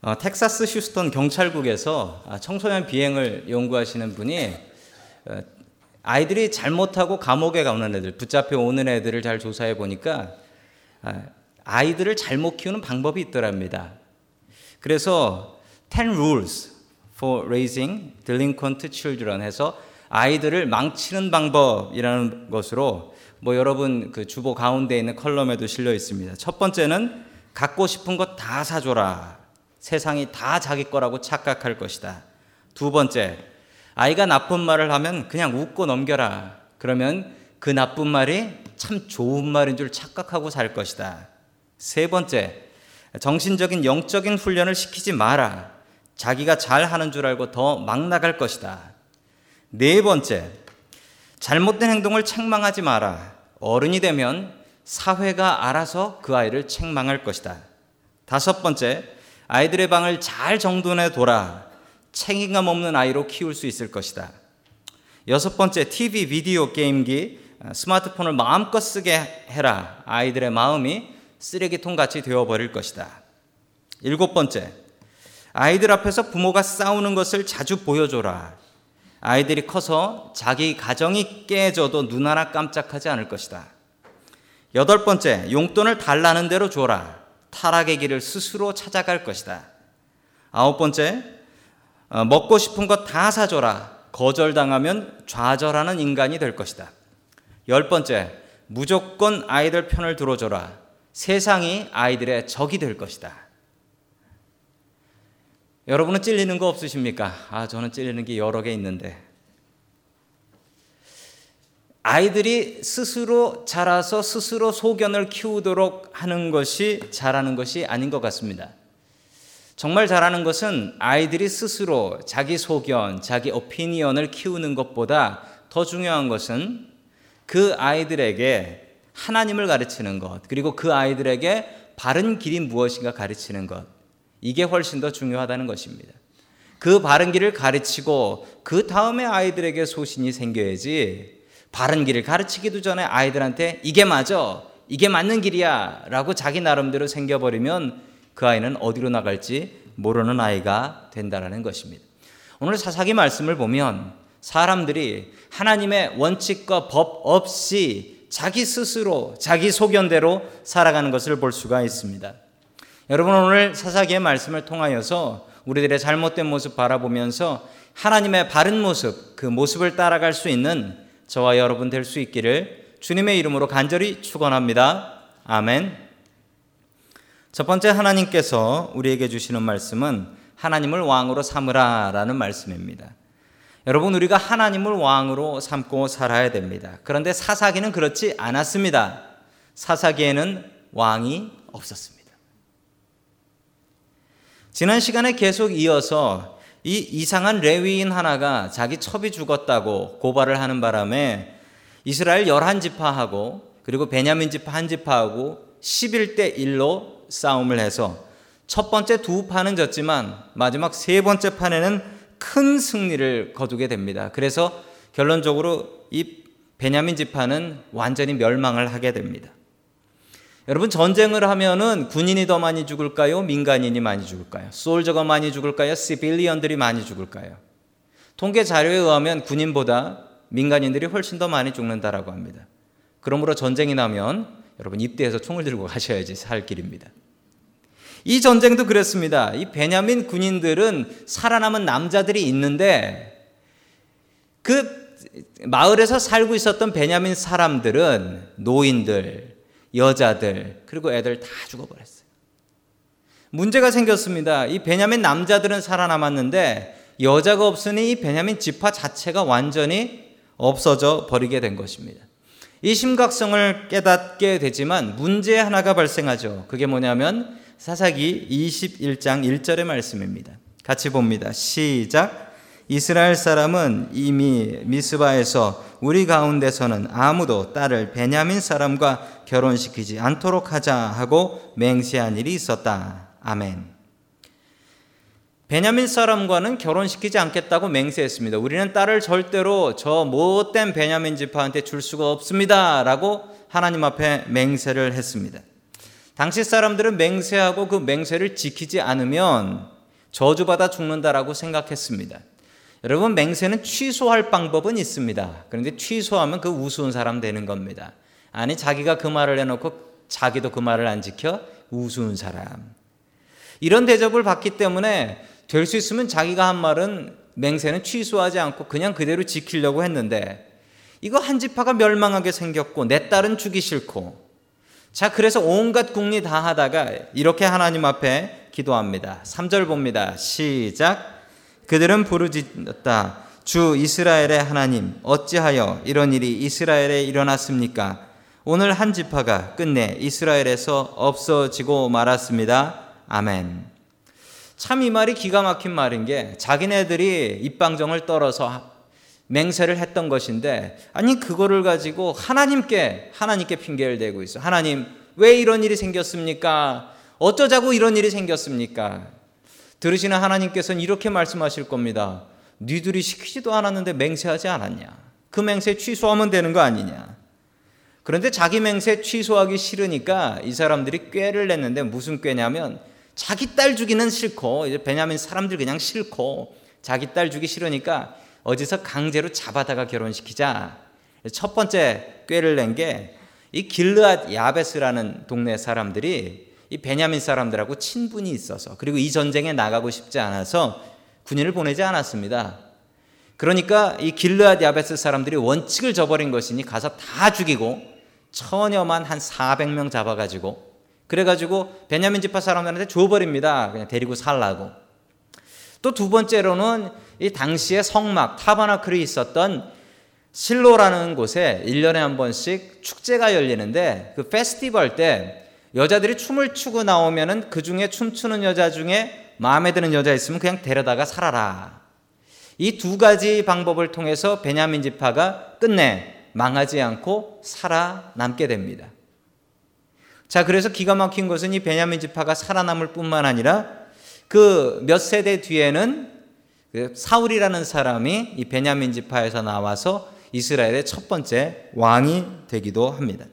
어, 텍사스 휴스턴 경찰국에서 아, 청소년 비행을 연구하시는 분이 어, 아이들이 잘못하고 감옥에 가는 애들, 붙잡혀 오는 애들을 잘 조사해 보니까 아, 아이들을 잘못 키우는 방법이 있더랍니다. 그래서 10 rules for raising delinquent children 해서 아이들을 망치는 방법이라는 것으로 뭐 여러분 그 주보 가운데 있는 컬럼에도 실려 있습니다. 첫 번째는 갖고 싶은 것 다 사줘라. 세상이 다 자기 거라고 착각할 것이다. 두 번째, 아이가 나쁜 말을 하면 그냥 웃고 넘겨라. 그러면 그 나쁜 말이 참 좋은 말인 줄 착각하고 살 것이다. 세 번째, 정신적인 영적인 훈련을 시키지 마라. 자기가 잘 하는 줄 알고 더 막 나갈 것이다. 네 번째, 잘못된 행동을 책망하지 마라. 어른이 되면 사회가 알아서 그 아이를 책망할 것이다. 다섯 번째, 아이들의 방을 잘 정돈해 둬라. 책임감 없는 아이로 키울 수 있을 것이다. 여섯 번째, TV, 비디오 게임기, 스마트폰을 마음껏 쓰게 해라. 아이들의 마음이 쓰레기통 같이 되어버릴 것이다. 일곱 번째, 아이들 앞에서 부모가 싸우는 것을 자주 보여줘라. 아이들이 커서 자기 가정이 깨져도 눈 하나 깜짝하지 않을 것이다. 여덟 번째, 용돈을 달라는 대로 줘라. 타락의 길을 스스로 찾아갈 것이다. 아홉 번째, 어, 먹고 싶은 것 다 사줘라. 거절당하면 좌절하는 인간이 될 것이다. 열 번째, 무조건 아이들 편을 들어줘라. 세상이 아이들의 적이 될 것이다. 여러분은 찔리는 거 없으십니까? 아, 저는 찔리는 게 여러 개 있는데. 아이들이 스스로 자라서 스스로 소견을 키우도록 하는 것이 잘하는 것이 아닌 것 같습니다. 정말 잘하는 것은 아이들이 스스로 자기 소견, 자기 오피니언을 키우는 것보다 더 중요한 것은 그 아이들에게 하나님을 가르치는 것, 그리고 그 아이들에게 바른 길이 무엇인가 가르치는 것. 이게 훨씬 더 중요하다는 것입니다. 그 바른 길을 가르치고 그 다음에 아이들에게 소신이 생겨야지 바른 길을 가르치기도 전에 아이들한테 이게 맞아, 이게 맞는 길이야 라고 자기 나름대로 생겨버리면 그 아이는 어디로 나갈지 모르는 아이가 된다는 것입니다. 오늘 사사기 말씀을 보면 사람들이 하나님의 원칙과 법 없이 자기 스스로 자기 소견대로 살아가는 것을 볼 수가 있습니다. 여러분 오늘 사사기의 말씀을 통하여서 우리들의 잘못된 모습 바라보면서 하나님의 바른 모습, 그 모습을 따라갈 수 있는 저와 여러분 될 수 있기를 주님의 이름으로 간절히 축원합니다. 아멘. 첫 번째 하나님께서 우리에게 주시는 말씀은 하나님을 왕으로 삼으라라는 말씀입니다. 여러분 우리가 하나님을 왕으로 삼고 살아야 됩니다. 그런데 사사기는 그렇지 않았습니다. 사사기에는 왕이 없었습니다. 지난 시간에 계속 이어서 이 이상한 레위인 하나가 자기 첩이 죽었다고 고발을 하는 바람에 이스라엘 11지파하고 그리고 베냐민 지파 한 지파하고 11대 1로 싸움을 해서 첫 번째 두 판은 졌지만 마지막 세 번째 판에는 큰 승리를 거두게 됩니다. 그래서 결론적으로 이 베냐민 지파는 완전히 멸망을 하게 됩니다. 여러분 전쟁을 하면은 군인이 더 많이 죽을까요? 민간인이 많이 죽을까요? 솔저가 많이 죽을까요? 시빌리언들이 많이 죽을까요? 통계 자료에 의하면 군인보다 민간인들이 훨씬 더 많이 죽는다라고 합니다. 그러므로 전쟁이 나면 여러분 입대해서 총을 들고 가셔야지 살 길입니다. 이 전쟁도 그랬습니다. 이 베냐민 군인들은 살아남은 남자들이 있는데 그 마을에서 살고 있었던 베냐민 사람들은 노인들, 여자들, 그리고 애들 다 죽어버렸어요. 문제가 생겼습니다. 이 베냐민 남자들은 살아남았는데 여자가 없으니 이 베냐민 지파 자체가 완전히 없어져 버리게 된 것입니다. 이 심각성을 깨닫게 되지만 문제 하나가 발생하죠. 그게 뭐냐면 사사기 21장 1절의 말씀입니다. 같이 봅니다. 시작. 이스라엘 사람은 이미 미스바에서 우리 가운데서는 아무도 딸을 베냐민 사람과 결혼시키지 않도록 하자 하고 맹세한 일이 있었다. 아멘. 베냐민 사람과는 결혼시키지 않겠다고 맹세했습니다. 우리는 딸을 절대로 저 못된 베냐민 지파한테 줄 수가 없습니다. 라고 하나님 앞에 맹세를 했습니다. 당시 사람들은 맹세하고 그 맹세를 지키지 않으면 저주받아 죽는다라고 생각했습니다. 여러분 맹세는 취소할 방법은 있습니다. 그런데 취소하면 그 우스운 사람 되는 겁니다. 아니 자기가 그 말을 해놓고 자기도 그 말을 안 지켜 우스운 사람. 이런 대접을 받기 때문에 될 수 있으면 자기가 한 말은 맹세는 취소하지 않고 그냥 그대로 지키려고 했는데 이거 한 지파가 멸망하게 생겼고 내 딸은 주기 싫고 자 그래서 온갖 궁리 다 하다가 이렇게 하나님 앞에 기도합니다. 3절 봅니다. 시작 그들은 부르짖었다. 주 이스라엘의 하나님 어찌하여 이런 일이 이스라엘에 일어났습니까? 오늘 한 지파가 끝내 이스라엘에서 없어지고 말았습니다. 아멘. 참 이 말이 기가 막힌 말인 게 자기네들이 입방정을 떨어서 맹세를 했던 것인데 아니 그거를 가지고 하나님께 하나님께 핑계를 대고 있어. 하나님 왜 이런 일이 생겼습니까? 어쩌자고 이런 일이 생겼습니까? 들으시는 하나님께서는 이렇게 말씀하실 겁니다. 니들이 시키지도 않았는데 맹세하지 않았냐? 그 맹세 취소하면 되는 거 아니냐? 그런데 자기 맹세 취소하기 싫으니까 이 사람들이 꾀를 냈는데 무슨 꾀냐면 자기 딸 주기는 싫고 이제 베냐민 사람들 그냥 싫고 자기 딸 주기 싫으니까 어디서 강제로 잡아다가 결혼시키자. 첫 번째 꾀를 낸 게 이 길르앗 야베스라는 동네 사람들이 이 베냐민 사람들하고 친분이 있어서 그리고 이 전쟁에 나가고 싶지 않아서 군인을 보내지 않았습니다. 그러니까 이 길르앗 야베스 사람들이 원칙을 저버린 것이니 가서 다 죽이고 처녀만 한 400명 잡아가지고 그래가지고 베냐민 지파 사람들한테 줘버립니다. 그냥 데리고 살라고. 또 두 번째로는 이 당시에 성막 타바나클이 있었던 실로라는 곳에 1년에 한 번씩 축제가 열리는데 그 페스티벌 때 여자들이 춤을 추고 나오면은 그 중에 춤추는 여자 중에 마음에 드는 여자 있으면 그냥 데려다가 살아라. 이 두 가지 방법을 통해서 베냐민 지파가 끝내 망하지 않고 살아남게 됩니다. 자, 그래서 기가 막힌 것은 이 베냐민 지파가 살아남을 뿐만 아니라 그 몇 세대 뒤에는 그 사울이라는 사람이 이 베냐민 지파에서 나와서 이스라엘의 첫 번째 왕이 되기도 합니다.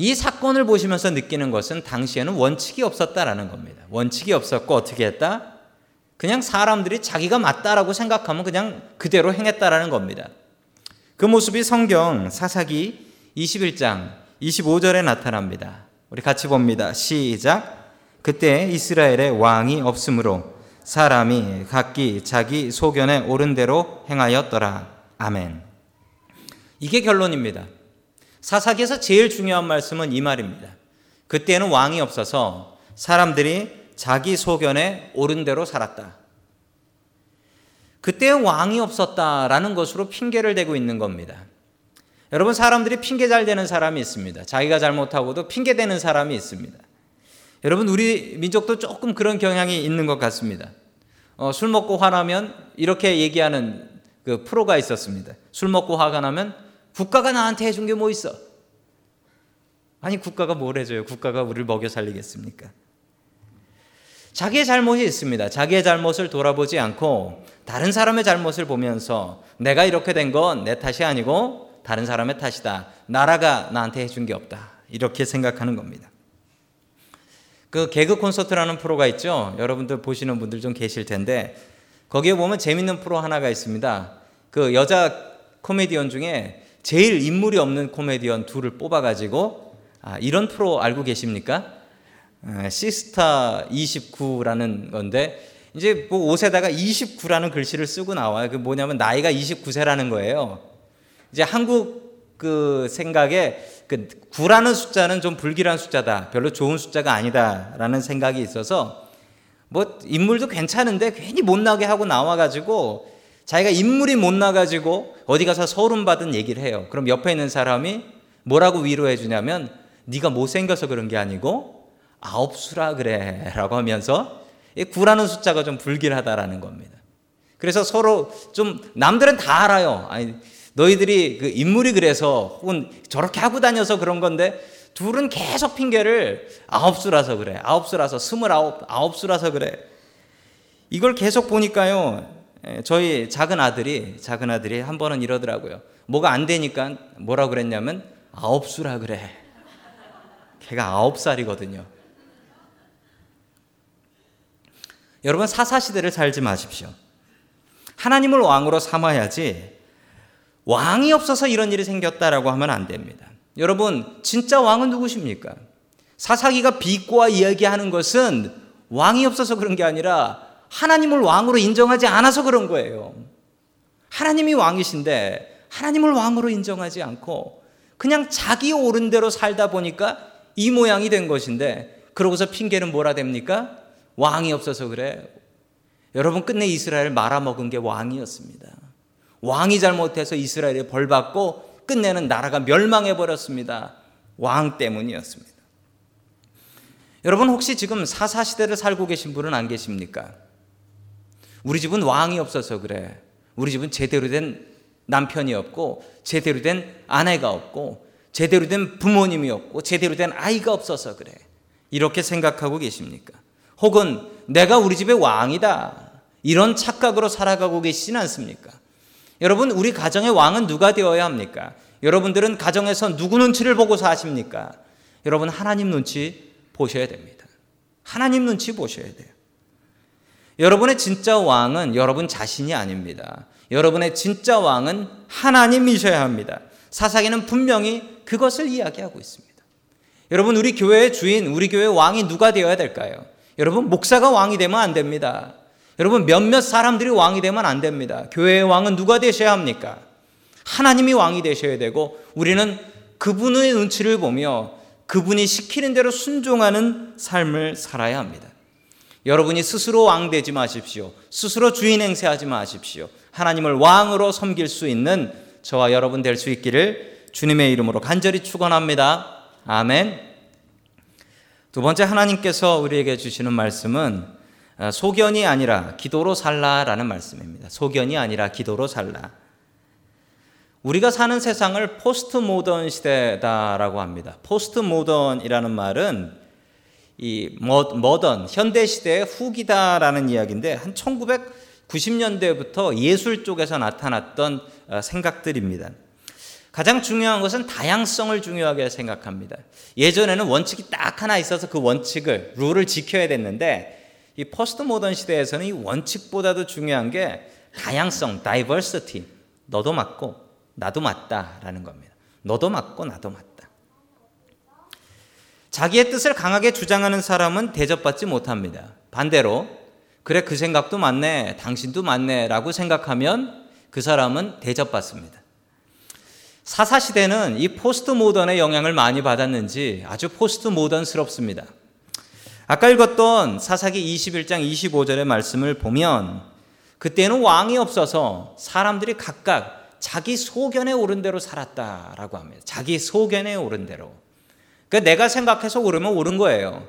이 사건을 보시면서 느끼는 것은 당시에는 원칙이 없었다라는 겁니다. 원칙이 없었고 어떻게 했다? 그냥 사람들이 자기가 맞다라고 생각하면 그냥 그대로 행했다라는 겁니다. 그 모습이 성경 사사기 21장 25절에 나타납니다. 우리 같이 봅니다. 시작. 그때 이스라엘의 왕이 없으므로 사람이 각기 자기 소견에 옳은 대로 행하였더라. 아멘. 이게 결론입니다. 사사기에서 제일 중요한 말씀은 이 말입니다. 그때는 왕이 없어서 사람들이 자기 소견에 옳은 대로 살았다. 그때 왕이 없었다라는 것으로 핑계를 대고 있는 겁니다. 여러분 사람들이 핑계 잘 대는 사람이 있습니다. 자기가 잘못하고도 핑계 대는 사람이 있습니다. 여러분 우리 민족도 조금 그런 경향이 있는 것 같습니다. 어, 술 먹고 화나면 이렇게 얘기하는 그 프로가 있었습니다. 술 먹고 화가 나면 국가가 나한테 해준 게 뭐 있어? 아니 국가가 뭘 해줘요? 국가가 우리를 먹여 살리겠습니까? 자기의 잘못이 있습니다. 자기의 잘못을 돌아보지 않고 다른 사람의 잘못을 보면서 내가 이렇게 된 건 내 탓이 아니고 다른 사람의 탓이다. 나라가 나한테 해준 게 없다. 이렇게 생각하는 겁니다. 그 개그 콘서트라는 프로가 있죠. 여러분들 보시는 분들 좀 계실 텐데 거기에 보면 재밌는 프로 하나가 있습니다. 그 여자 코미디언 중에 제일 인물이 없는 코미디언 둘을 뽑아가지고 아, 이런 프로 알고 계십니까? 아, 시스타 29라는 건데 이제 뭐 옷에다가 29라는 글씨를 쓰고 나와요. 그 뭐냐면 나이가 29세라는 거예요. 이제 한국 그 생각에 그 9라는 숫자는 좀 불길한 숫자다. 별로 좋은 숫자가 아니다라는 생각이 있어서 뭐 인물도 괜찮은데 괜히 못 나게 하고 나와 가지고 자기가 인물이 못 나 가지고 어디 가서 소름 받은 얘기를 해요. 그럼 옆에 있는 사람이 뭐라고 위로해 주냐면 네가 못생겨서 그런 게 아니고 아홉 수라 그래 라고 하면서 구라는 숫자가 좀 불길하다라는 겁니다. 그래서 서로 좀 남들은 다 알아요. 아니 너희들이 그 인물이 그래서 혹은 저렇게 하고 다녀서 그런 건데 둘은 계속 핑계를 아홉 수라서 그래. 아홉 수라서 스물아홉 아홉 수라서 그래. 이걸 계속 보니까요. 저희 작은 아들이 작은 아들이 한 번은 이러더라고요. 뭐가 안 되니까 뭐라 그랬냐면 아홉 수라 그래. 걔가 아홉 살이거든요. 여러분 사사 시대를 살지 마십시오. 하나님을 왕으로 삼아야지 왕이 없어서 이런 일이 생겼다라고 하면 안 됩니다. 여러분 진짜 왕은 누구십니까? 사사기가 비꼬아 이야기하는 것은 왕이 없어서 그런 게 아니라 하나님을 왕으로 인정하지 않아서 그런 거예요. 하나님이 왕이신데 하나님을 왕으로 인정하지 않고 그냥 자기 옳은 대로 살다 보니까 이 모양이 된 것인데 그러고서 핑계는 뭐라 됩니까? 왕이 없어서 그래. 여러분 끝내 이스라엘 말아먹은 게 왕이었습니다. 왕이 잘못해서 이스라엘이 벌 받고 끝내는 나라가 멸망해 버렸습니다. 왕 때문이었습니다. 여러분 혹시 지금 사사 시대를 살고 계신 분은 안 계십니까? 우리 집은 왕이 없어서 그래. 우리 집은 제대로 된 남편이 없고 제대로 된 아내가 없고 제대로 된 부모님이 없고 제대로 된 아이가 없어서 그래. 이렇게 생각하고 계십니까? 혹은 내가 우리 집의 왕이다. 이런 착각으로 살아가고 계시진 않습니까? 여러분, 우리 가정의 왕은 누가 되어야 합니까? 여러분들은 가정에서 누구 눈치를 보고 사십니까? 여러분, 하나님 눈치 보셔야 됩니다. 하나님 눈치 보셔야 돼요. 여러분의 진짜 왕은 여러분 자신이 아닙니다. 여러분의 진짜 왕은 하나님이셔야 합니다. 사사기는 분명히 그것을 이야기하고 있습니다. 여러분, 우리 교회의 주인, 우리 교회의 왕이 누가 되어야 될까요? 여러분, 목사가 왕이 되면 안 됩니다. 여러분, 몇몇 사람들이 왕이 되면 안 됩니다. 교회의 왕은 누가 되셔야 합니까? 하나님이 왕이 되셔야 되고, 우리는 그분의 눈치를 보며 그분이 시키는 대로 순종하는 삶을 살아야 합니다. 여러분이 스스로 왕 되지 마십시오. 스스로 주인 행세하지 마십시오. 하나님을 왕으로 섬길 수 있는 저와 여러분 될 수 있기를 주님의 이름으로 간절히 축원합니다. 아멘. 두 번째 하나님께서 우리에게 주시는 말씀은 아, 소견이 아니라 기도로 살라라는 말씀입니다. 소견이 아니라 기도로 살라. 우리가 사는 세상을 포스트 모던 시대다라고 합니다. 포스트 모던이라는 말은 이 머던 현대 시대의 후기다라는 이야기인데 한 1990년대부터 예술 쪽에서 나타났던 어, 생각들입니다. 가장 중요한 것은 다양성을 중요하게 생각합니다. 예전에는 원칙이 딱 하나 있어서 그 원칙을 룰을 지켜야 됐는데 이 포스트 모던 시대에서는 이 원칙보다도 중요한 게 다양성, diversity. 너도 맞고 나도 맞다라는 겁니다. 너도 맞고 나도 맞다. 자기의 뜻을 강하게 주장하는 사람은 대접받지 못합니다. 반대로 그래 그 생각도 맞네. 당신도 맞네라고 생각하면 그 사람은 대접받습니다. 사사 시대는 이 포스트 모던의 영향을 많이 받았는지 아주 포스트 모던스럽습니다. 아까 읽었던 사사기 21장 25절의 말씀을 보면 그때는 왕이 없어서 사람들이 각각 자기 소견에 옳은 대로 살았다라고 합니다. 자기 소견에 옳은 대로. 그러니까 내가 생각해서 옳으면 옳은 거예요.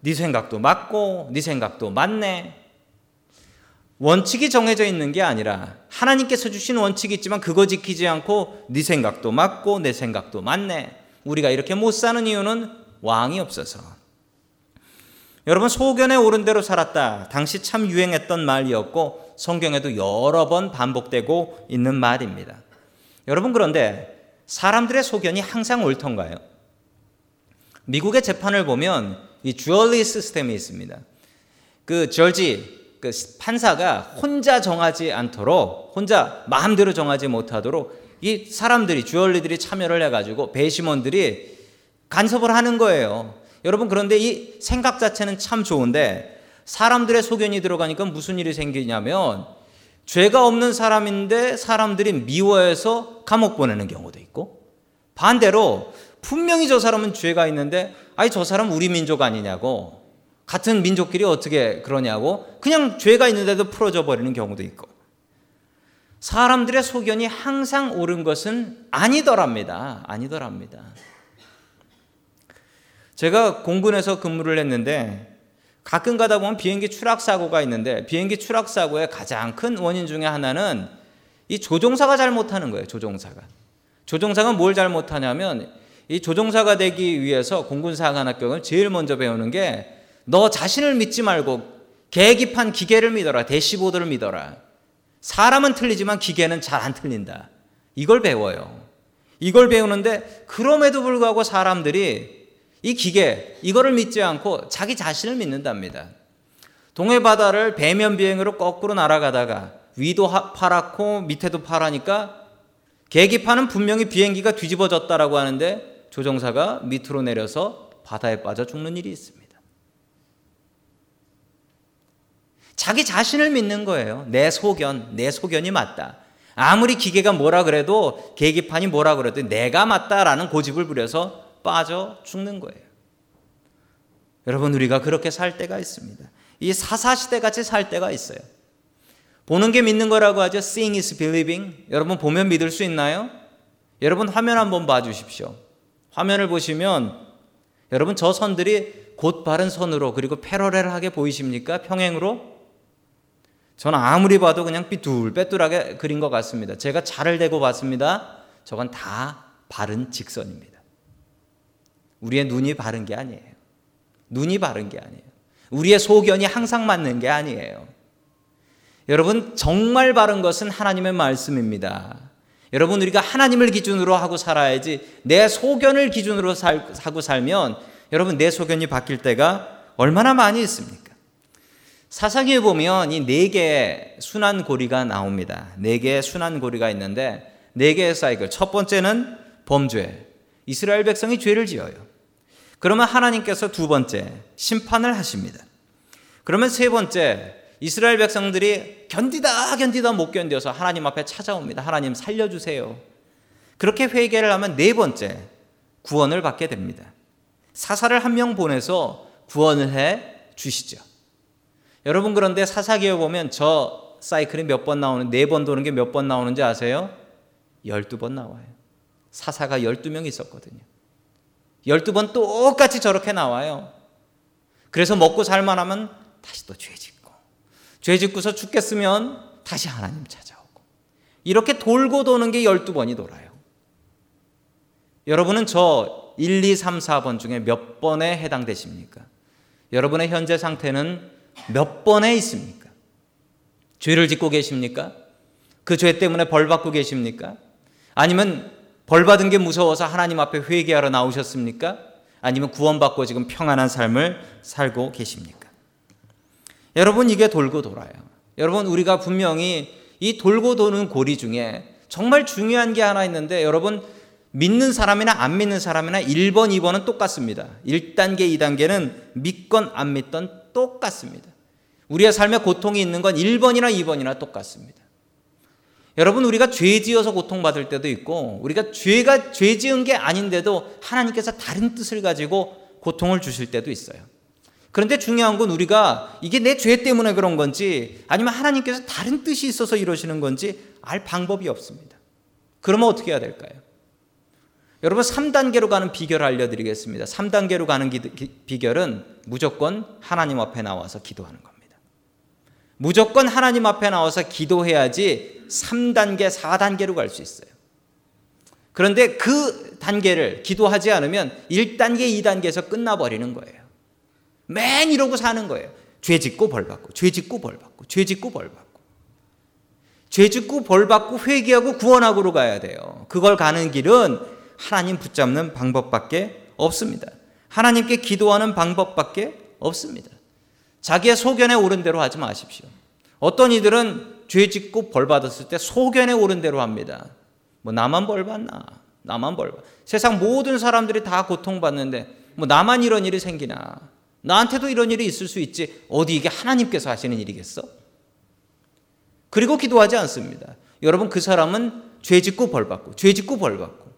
네 생각도 맞고 네 생각도 맞네. 원칙이 정해져 있는 게 아니라 하나님께서 주신 원칙이 있지만 그거 지키지 않고 네 생각도 맞고 내 생각도 맞네. 우리가 이렇게 못 사는 이유는 왕이 없어서. 여러분 소견에 오른 대로 살았다. 당시 참 유행했던 말이었고 성경에도 여러 번 반복되고 있는 말입니다. 여러분 그런데 사람들의 소견이 항상 옳던가요? 미국의 재판을 보면 이 주얼리 시스템이 있습니다. 그 저지 그 판사가 혼자 정하지 않도록 혼자 마음대로 정하지 못하도록 이 사람들이 주얼리들이 참여를 해가지고 배심원들이 간섭을 하는 거예요. 여러분 그런데 이 생각 자체는 참 좋은데 사람들의 소견이 들어가니까 무슨 일이 생기냐면 죄가 없는 사람인데 사람들이 미워해서 감옥 보내는 경우도 있고 반대로 분명히 저 사람은 죄가 있는데 아니 저 사람 우리 민족 아니냐고 같은 민족끼리 어떻게 그러냐고 그냥 죄가 있는데도 풀어져 버리는 경우도 있고 사람들의 소견이 항상 옳은 것은 아니더랍니다. 아니더랍니다. 제가 공군에서 근무를 했는데 가끔 가다 보면 비행기 추락 사고가 있는데 비행기 추락 사고의 가장 큰 원인 중에 하나는 이 조종사가 잘못하는 거예요. 조종사가. 조종사가 뭘 잘못하냐면 이 조종사가 되기 위해서 공군 사관학교를 제일 먼저 배우는 게 너 자신을 믿지 말고 계기판 기계를 믿어라. 대시보드를 믿어라. 사람은 틀리지만 기계는 잘 안 틀린다. 이걸 배워요. 이걸 배우는데 그럼에도 불구하고 사람들이 이 기계, 이거를 믿지 않고 자기 자신을 믿는답니다. 동해 바다를 배면 비행으로 거꾸로 날아가다가 위도 파랗고 밑에도 파라니까 계기판은 분명히 비행기가 뒤집어졌다라고 하는데 조종사가 밑으로 내려서 바다에 빠져 죽는 일이 있습니다. 자기 자신을 믿는 거예요. 내 소견, 내 소견이 맞다. 아무리 기계가 뭐라 그래도 계기판이 뭐라 그래도 내가 맞다라는 고집을 부려서 빠져 죽는 거예요. 여러분 우리가 그렇게 살 때가 있습니다. 이 사사 시대 같이 살 때가 있어요. 보는 게 믿는 거라고 하죠. Seeing is believing. 여러분 보면 믿을 수 있나요? 여러분 화면 한번 봐 주십시오. 화면을 보시면 여러분 저 선들이 곧 바른 선으로 그리고 패러렐하게 보이십니까? 평행으로? 저는 아무리 봐도 그냥 삐뚤빼뚤하게 그린 것 같습니다. 제가 잘을 대고 봤습니다. 저건 다 바른 직선입니다. 우리의 눈이 바른 게 아니에요. 눈이 바른 게 아니에요. 우리의 소견이 항상 맞는 게 아니에요. 여러분, 정말 바른 것은 하나님의 말씀입니다. 여러분, 우리가 하나님을 기준으로 하고 살아야지 내 소견을 기준으로 살, 하고 살면 여러분, 내 소견이 바뀔 때가 얼마나 많이 있습니까? 사사기에 보면 이 네 개의 순환 고리가 나옵니다. 네 개의 순환 고리가 있는데 네 개의 사이클. 첫 번째는 범죄. 이스라엘 백성이 죄를 지어요. 그러면 하나님께서 두 번째 심판을 하십니다. 그러면 세 번째 이스라엘 백성들이 견디다 견디다 못 견뎌서 하나님 앞에 찾아옵니다. 하나님 살려주세요. 그렇게 회개를 하면 네 번째 구원을 받게 됩니다. 사사를 한 명 보내서 구원을 해 주시죠. 여러분 그런데 사사기에 보면 저 사이클이 몇 번 나오는 네 번 도는 게 몇 번 나오는지 아세요? 12번 나와요. 사사가 12명 있었거든요. 12번 똑같이 저렇게 나와요. 그래서 먹고 살만하면 다시 또 죄 짓고 죄 짓고서 죽겠으면 다시 하나님 찾아오고 이렇게 돌고 도는 게 12번이 돌아요. 여러분은 저 1, 2, 3, 4번 중에 몇 번에 해당되십니까? 여러분의 현재 상태는 몇 번에 있습니까? 죄를 짓고 계십니까? 그 죄 때문에 벌 받고 계십니까? 아니면 벌 받은 게 무서워서 하나님 앞에 회개하러 나오셨습니까? 아니면 구원받고 지금 평안한 삶을 살고 계십니까? 여러분 이게 돌고 돌아요. 여러분 우리가 분명히 이 돌고 도는 고리 중에 정말 중요한 게 하나 있는데 여러분 믿는 사람이나 안 믿는 사람이나 1번, 2번은 똑같습니다. 1단계, 2단계는 믿건 안 믿던 똑같습니다. 우리의 삶에 고통이 있는 건 1번이나 2번이나 똑같습니다. 여러분 우리가 죄 지어서 고통받을 때도 있고 우리가 죄가 죄 지은 게 아닌데도 하나님께서 다른 뜻을 가지고 고통을 주실 때도 있어요. 그런데 중요한 건 우리가 이게 내 죄 때문에 그런 건지 아니면 하나님께서 다른 뜻이 있어서 이러시는 건지 알 방법이 없습니다. 그러면 어떻게 해야 될까요? 여러분 3단계로 가는 비결을 알려드리겠습니다. 3단계로 가는 비결은 무조건 하나님 앞에 나와서 기도하는 겁니다. 무조건 하나님 앞에 나와서 기도해야지 3단계, 4단계로 갈 수 있어요. 그런데 그 단계를 기도하지 않으면 1단계, 2단계에서 끝나버리는 거예요. 맨 이러고 사는 거예요. 죄 짓고 벌 받고, 죄 짓고 벌 받고, 죄 짓고 벌 받고. 죄 짓고 벌 받고 회개하고 구원하고로 가야 돼요. 그걸 가는 길은 하나님 붙잡는 방법밖에 없습니다. 하나님께 기도하는 방법밖에 없습니다. 자기의 소견에 오른 대로 하지 마십시오. 어떤 이들은 죄 짓고 벌 받았을 때 소견에 오른 대로 합니다. 뭐 나만 벌 받나? 나만 벌 받. 세상 모든 사람들이 다 고통받는데 뭐 나만 이런 일이 생기나? 나한테도 이런 일이 있을 수 있지. 어디 이게 하나님께서 하시는 일이겠어? 그리고 기도하지 않습니다. 여러분 그 사람은 죄 짓고 벌 받고 죄 짓고 벌 받고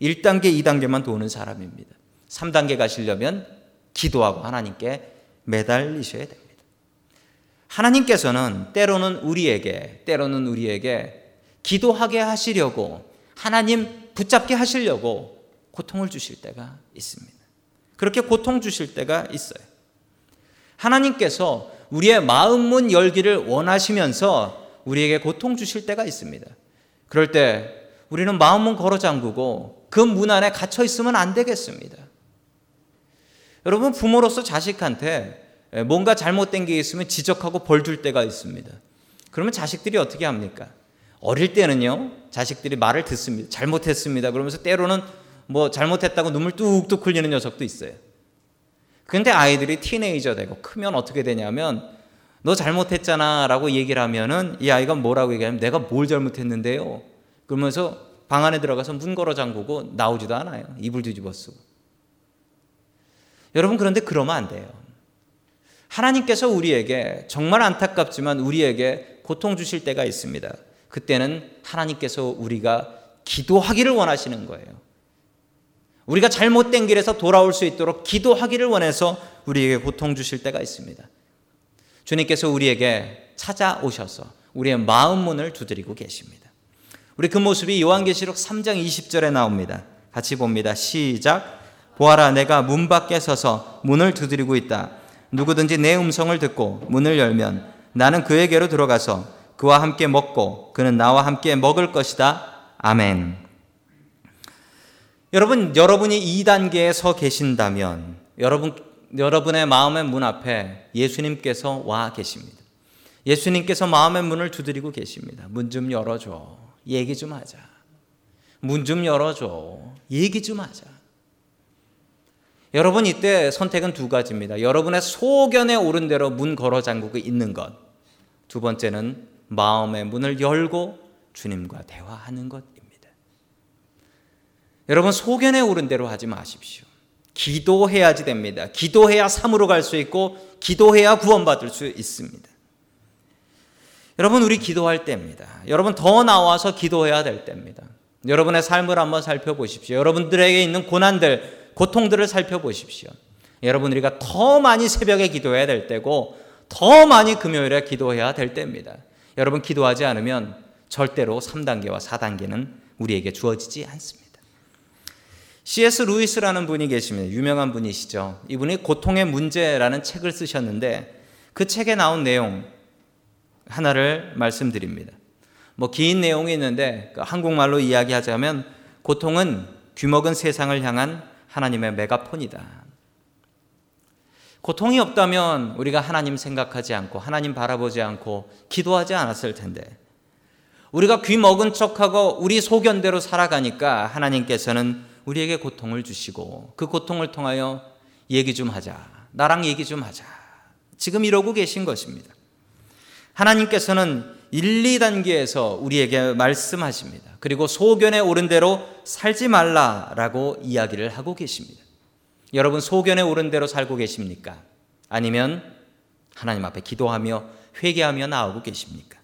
1단계, 2단계만 도는 사람입니다. 3단계 가시려면 기도하고 하나님께 매달리셔야 됩니다. 하나님께서는 때로는 우리에게, 때로는 우리에게 기도하게 하시려고 하나님 붙잡게 하시려고 고통을 주실 때가 있습니다. 그렇게 고통 주실 때가 있어요. 하나님께서 우리의 마음 문 열기를 원하시면서 우리에게 고통 주실 때가 있습니다. 그럴 때 우리는 마음 문 걸어 잠그고 그 문 안에 갇혀 있으면 안 되겠습니다. 여러분 부모로서 자식한테 뭔가 잘못된 게 있으면 지적하고 벌 줄 때가 있습니다. 그러면 자식들이 어떻게 합니까? 어릴 때는요, 자식들이 말을 듣습니다. 잘못했습니다. 그러면서 때로는 뭐 잘못했다고 눈물 뚝뚝 흘리는 녀석도 있어요. 근데 아이들이 티네이저 되고 크면 어떻게 되냐면 너 잘못했잖아 라고 얘기를 하면은 이 아이가 뭐라고 얘기하면 내가 뭘 잘못했는데요. 그러면서 방 안에 들어가서 문 걸어 잠그고 나오지도 않아요. 이불 뒤집어 쓰고. 여러분 그런데 그러면 안 돼요. 하나님께서 우리에게 정말 안타깝지만 우리에게 고통 주실 때가 있습니다. 그때는 하나님께서 우리가 기도하기를 원하시는 거예요. 우리가 잘못된 길에서 돌아올 수 있도록 기도하기를 원해서 우리에게 고통 주실 때가 있습니다. 주님께서 우리에게 찾아오셔서 우리의 마음 문을 두드리고 계십니다. 우리 그 모습이 요한계시록 3장 20절에 나옵니다. 같이 봅니다. 시작. 보아라 내가 문 밖에 서서 문을 두드리고 있다. 누구든지 내 음성을 듣고 문을 열면 나는 그에게로 들어가서 그와 함께 먹고 그는 나와 함께 먹을 것이다. 아멘. 여러분, 여러분이 2단계에 서 계신다면 여러분 여러분의 마음의 문 앞에 예수님께서 와 계십니다. 예수님께서 마음의 문을 두드리고 계십니다. 문 좀 열어줘. 얘기 좀 하자. 문 좀 열어줘. 얘기 좀 하자. 여러분 이때 선택은 두 가지입니다. 여러분의 소견에 오른 대로 문 걸어 잠그고 있는 것. 두 번째는 마음의 문을 열고 주님과 대화하는 것입니다. 여러분 소견에 오른 대로 하지 마십시오. 기도해야지 됩니다. 기도해야 삶으로 갈 수 있고 기도해야 구원받을 수 있습니다. 여러분 우리 기도할 때입니다. 여러분 더 나와서 기도해야 될 때입니다. 여러분의 삶을 한번 살펴보십시오. 여러분들에게 있는 고난들, 고통들을 살펴보십시오. 여러분 우리가 더 많이 새벽에 기도해야 될 때고 더 많이 금요일에 기도해야 될 때입니다. 여러분 기도하지 않으면 절대로 3단계와 4단계는 우리에게 주어지지 않습니다. C.S. 루이스라는 분이 계십니다. 유명한 분이시죠. 이분이 고통의 문제라는 책을 쓰셨는데 그 책에 나온 내용 하나를 말씀드립니다. 뭐 긴 내용이 있는데 그 한국말로 이야기하자면 고통은 귀먹은 세상을 향한 하나님의 메가폰이다. 고통이 없다면 우리가 하나님 생각하지 않고 하나님 바라보지 않고 기도하지 않았을 텐데 우리가 귀 먹은 척하고 우리 소견대로 살아가니까 하나님께서는 우리에게 고통을 주시고 그 고통을 통하여 얘기 좀 하자. 나랑 얘기 좀 하자. 지금 이러고 계신 것입니다. 하나님께서는 1, 2단계에서 우리에게 말씀하십니다. 그리고 소견에 오른 대로 살지 말라라고 이야기를 하고 계십니다. 여러분 소견에 오른 대로 살고 계십니까? 아니면 하나님 앞에 기도하며 회개하며 나오고 계십니까?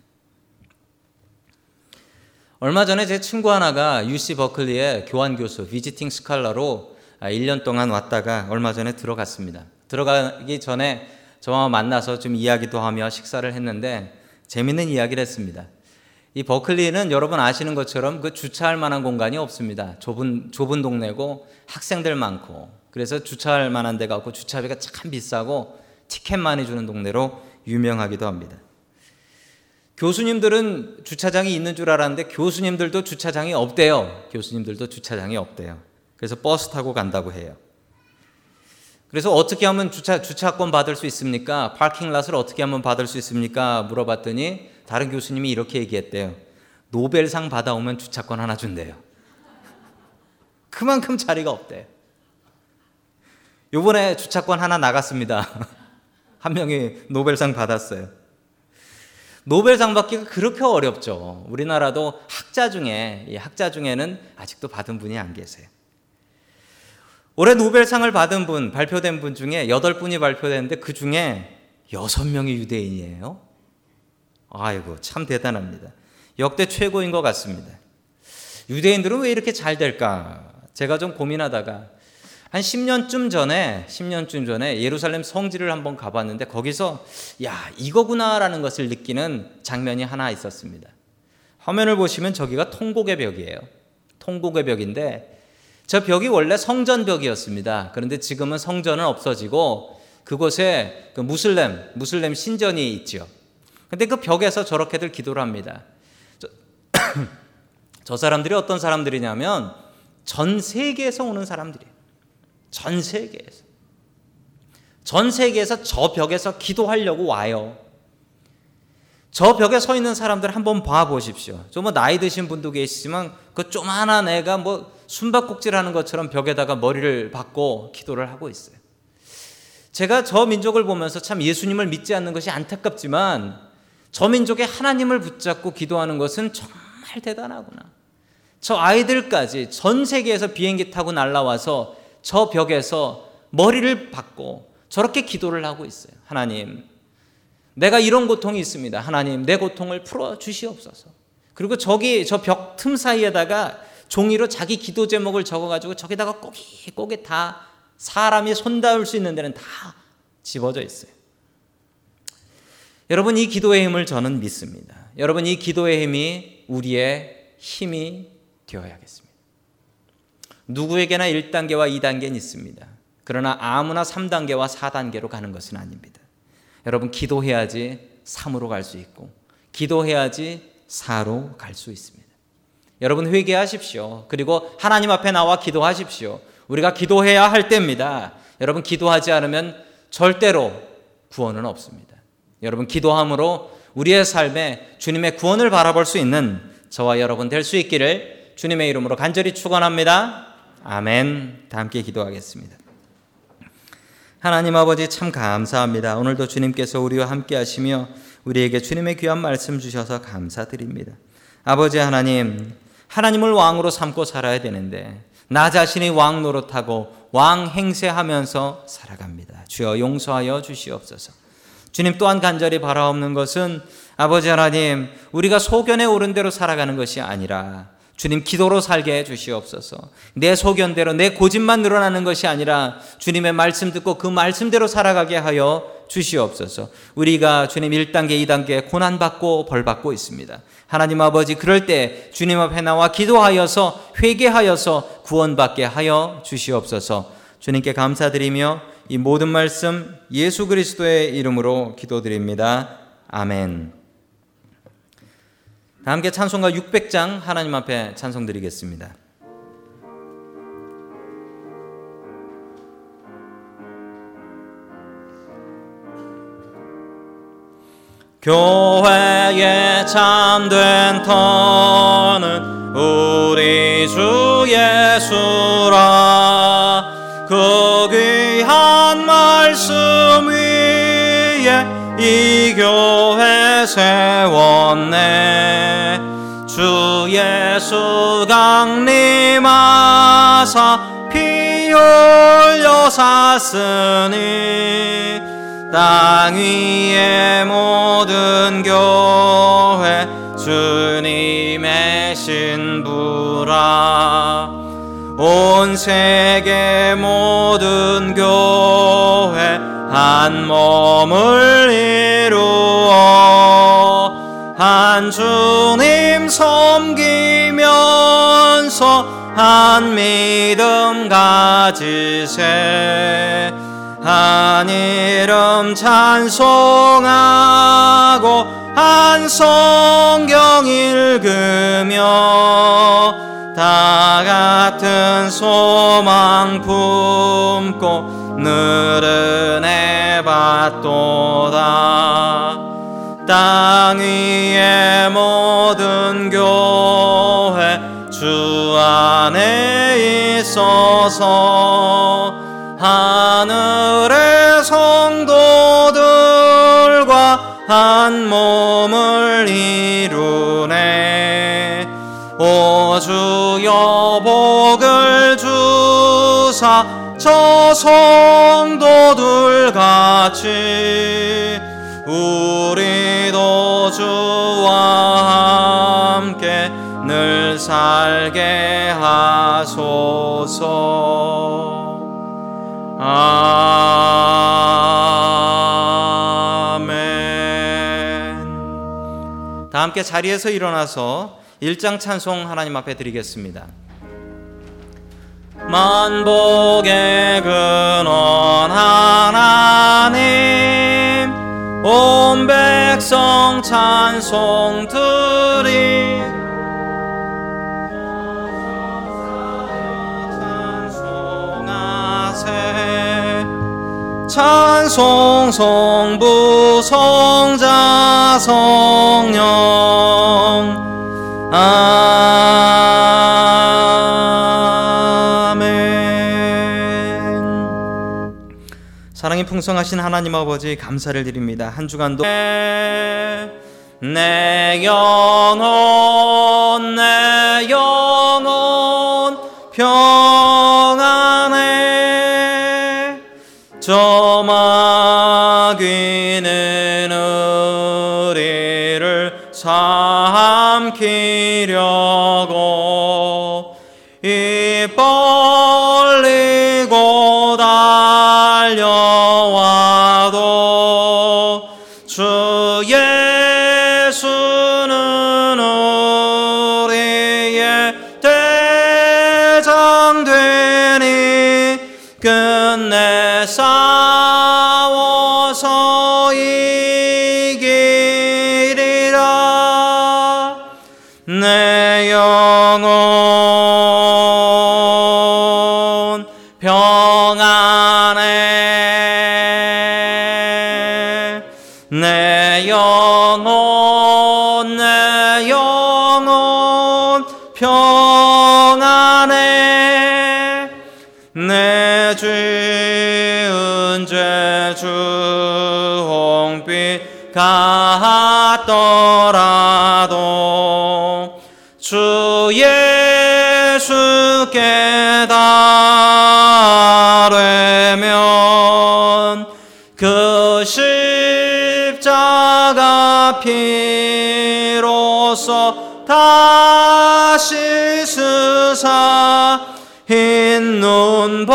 얼마 전에 제 친구 하나가 UC 버클리의 교환 교수, 비지팅 스칼러로 1년 동안 왔다가 얼마 전에 들어갔습니다. 들어가기 전에 저와 만나서 좀 이야기도 하며 식사를 했는데 재밌는 이야기를 했습니다. 이 버클리는 여러분 아시는 것처럼 그 주차할 만한 공간이 없습니다. 좁은 좁은 동네고 학생들 많고 그래서 주차할 만한 데가 없고 주차비가 참 비싸고 티켓 많이 주는 동네로 유명하기도 합니다. 교수님들은 주차장이 있는 줄 알았는데 교수님들도 주차장이 없대요. 교수님들도 주차장이 없대요. 그래서 버스 타고 간다고 해요. 그래서 어떻게 하면 주차, 주차권 받을 수 있습니까? 파킹랏을 어떻게 하면 받을 수 있습니까? 물어봤더니 다른 교수님이 이렇게 얘기했대요. 노벨상 받아오면 주차권 하나 준대요. 그만큼 자리가 없대. 요번에 주차권 하나 나갔습니다. 한 명이 노벨상 받았어요. 노벨상 받기가 그렇게 어렵죠. 우리나라도 학자 중에 학자 중에는 아직도 받은 분이 안 계세요. 올해 노벨상을 받은 분 발표된 분 중에 여덟 분이 발표됐는데 그 중에 여섯 명이 유대인이에요. 아이고 참 대단합니다. 역대 최고인 것 같습니다. 유대인들은 왜 이렇게 잘 될까? 제가 좀 고민하다가 한 10년쯤 전에 10년쯤 전에 예루살렘 성지를 한번 가봤는데 거기서 야 이거구나라는 것을 느끼는 장면이 하나 있었습니다. 화면을 보시면 저기가 통곡의 벽이에요. 통곡의 벽인데 저 벽이 원래 성전 벽이었습니다. 그런데 지금은 성전은 없어지고 그곳에 그 무슬렘 무슬렘 신전이 있죠. 근데 그 벽에서 저렇게들 기도를 합니다. 저, 저 사람들이 어떤 사람들이냐면 전 세계에서 오는 사람들이에요. 전 세계에서. 전 세계에서 저 벽에서 기도하려고 와요. 저 벽에 서 있는 사람들 한번 봐 보십시오. 좀 뭐 나이 드신 분도 계시지만 그 조만한 애가 뭐 숨바꼭질 하는 것처럼 벽에다가 머리를 박고 기도를 하고 있어요. 제가 저 민족을 보면서 참 예수님을 믿지 않는 것이 안타깝지만 저 민족의 하나님을 붙잡고 기도하는 것은 정말 대단하구나. 저 아이들까지 전 세계에서 비행기 타고 날라와서 저 벽에서 머리를 박고 저렇게 기도를 하고 있어요. 하나님, 내가 이런 고통이 있습니다. 하나님, 내 고통을 풀어 주시옵소서. 그리고 저기 저 벽 틈 사이에다가 종이로 자기 기도 제목을 적어가지고 저기다가 꼬기 꼬기 다 사람이 손 닿을 수 있는 데는 다 집어져 있어요. 여러분 이 기도의 힘을 저는 믿습니다. 여러분 이 기도의 힘이 우리의 힘이 되어야겠습니다. 누구에게나 1단계와 2단계는 있습니다. 그러나 아무나 3단계와 4단계로 가는 것은 아닙니다. 여러분 기도해야지 3으로 갈 수 있고 기도해야지 4로 갈 수 있습니다. 여러분 회개하십시오. 그리고 하나님 앞에 나와 기도하십시오. 우리가 기도해야 할 때입니다. 여러분 기도하지 않으면 절대로 구원은 없습니다. 여러분 기도함으로 우리의 삶에 주님의 구원을 바라볼 수 있는 저와 여러분 될 수 있기를 주님의 이름으로 간절히 축원합니다. 아멘. 다 함께 기도하겠습니다. 하나님 아버지 참 감사합니다. 오늘도 주님께서 우리와 함께 하시며 우리에게 주님의 귀한 말씀 주셔서 감사드립니다. 아버지 하나님, 하나님을 왕으로 삼고 살아야 되는데 나 자신이 왕 노릇하고 왕 행세하면서 살아갑니다. 주여 용서하여 주시옵소서. 주님 또한 간절히 바라옵는 것은 아버지 하나님, 우리가 소견에 오른 대로 살아가는 것이 아니라 주님 기도로 살게 해 주시옵소서. 내 소견대로 내 고집만 늘어나는 것이 아니라 주님의 말씀 듣고 그 말씀대로 살아가게 하여 주시옵소서. 우리가 주님 1단계, 2단계 고난받고 벌받고 있습니다. 하나님 아버지 그럴 때 주님 앞에 나와 기도하여서 회개하여서 구원받게 하여 주시옵소서. 주님께 감사드리며 이 모든 말씀 예수 그리스도의 이름으로 기도드립니다. 아멘. 다 함께 찬송가 600장 하나님 앞에 찬송 드리겠습니다. 교회에 참된 터는 우리 주 예수라 이 교회 세웠네. 주 예수 강림하사 피 흘려 샀으니 땅 위의 모든 교회 주님의 신부라. 온 세계 모든 교회 한 몸을 이루어 한 주님 섬기면서 한 믿음 가지세. 한 이름 찬송하고 한 성경 읽으며 다 같은 소망 품고 늘은 해 봤도다. 땅 위의 모든 교회 주 안에 있어서 하늘의 성도들과 한 몸을 이루네. 오 주여 복을 주사 저 성도들 같이 우리도 주와 함께 늘 살게 하소서 다 함께 자리에서 일어나서 일장 찬송 하나님 앞에 드리겠습니다. 만복의 근원 하나님 온 백성 찬송 드리 찬송하세. 찬송 성부 성자 성령. 아 사랑이 풍성하신 하나님 아버지 감사를 드립니다. 한 주간도 내 영혼 내 영혼 よの বন্ধ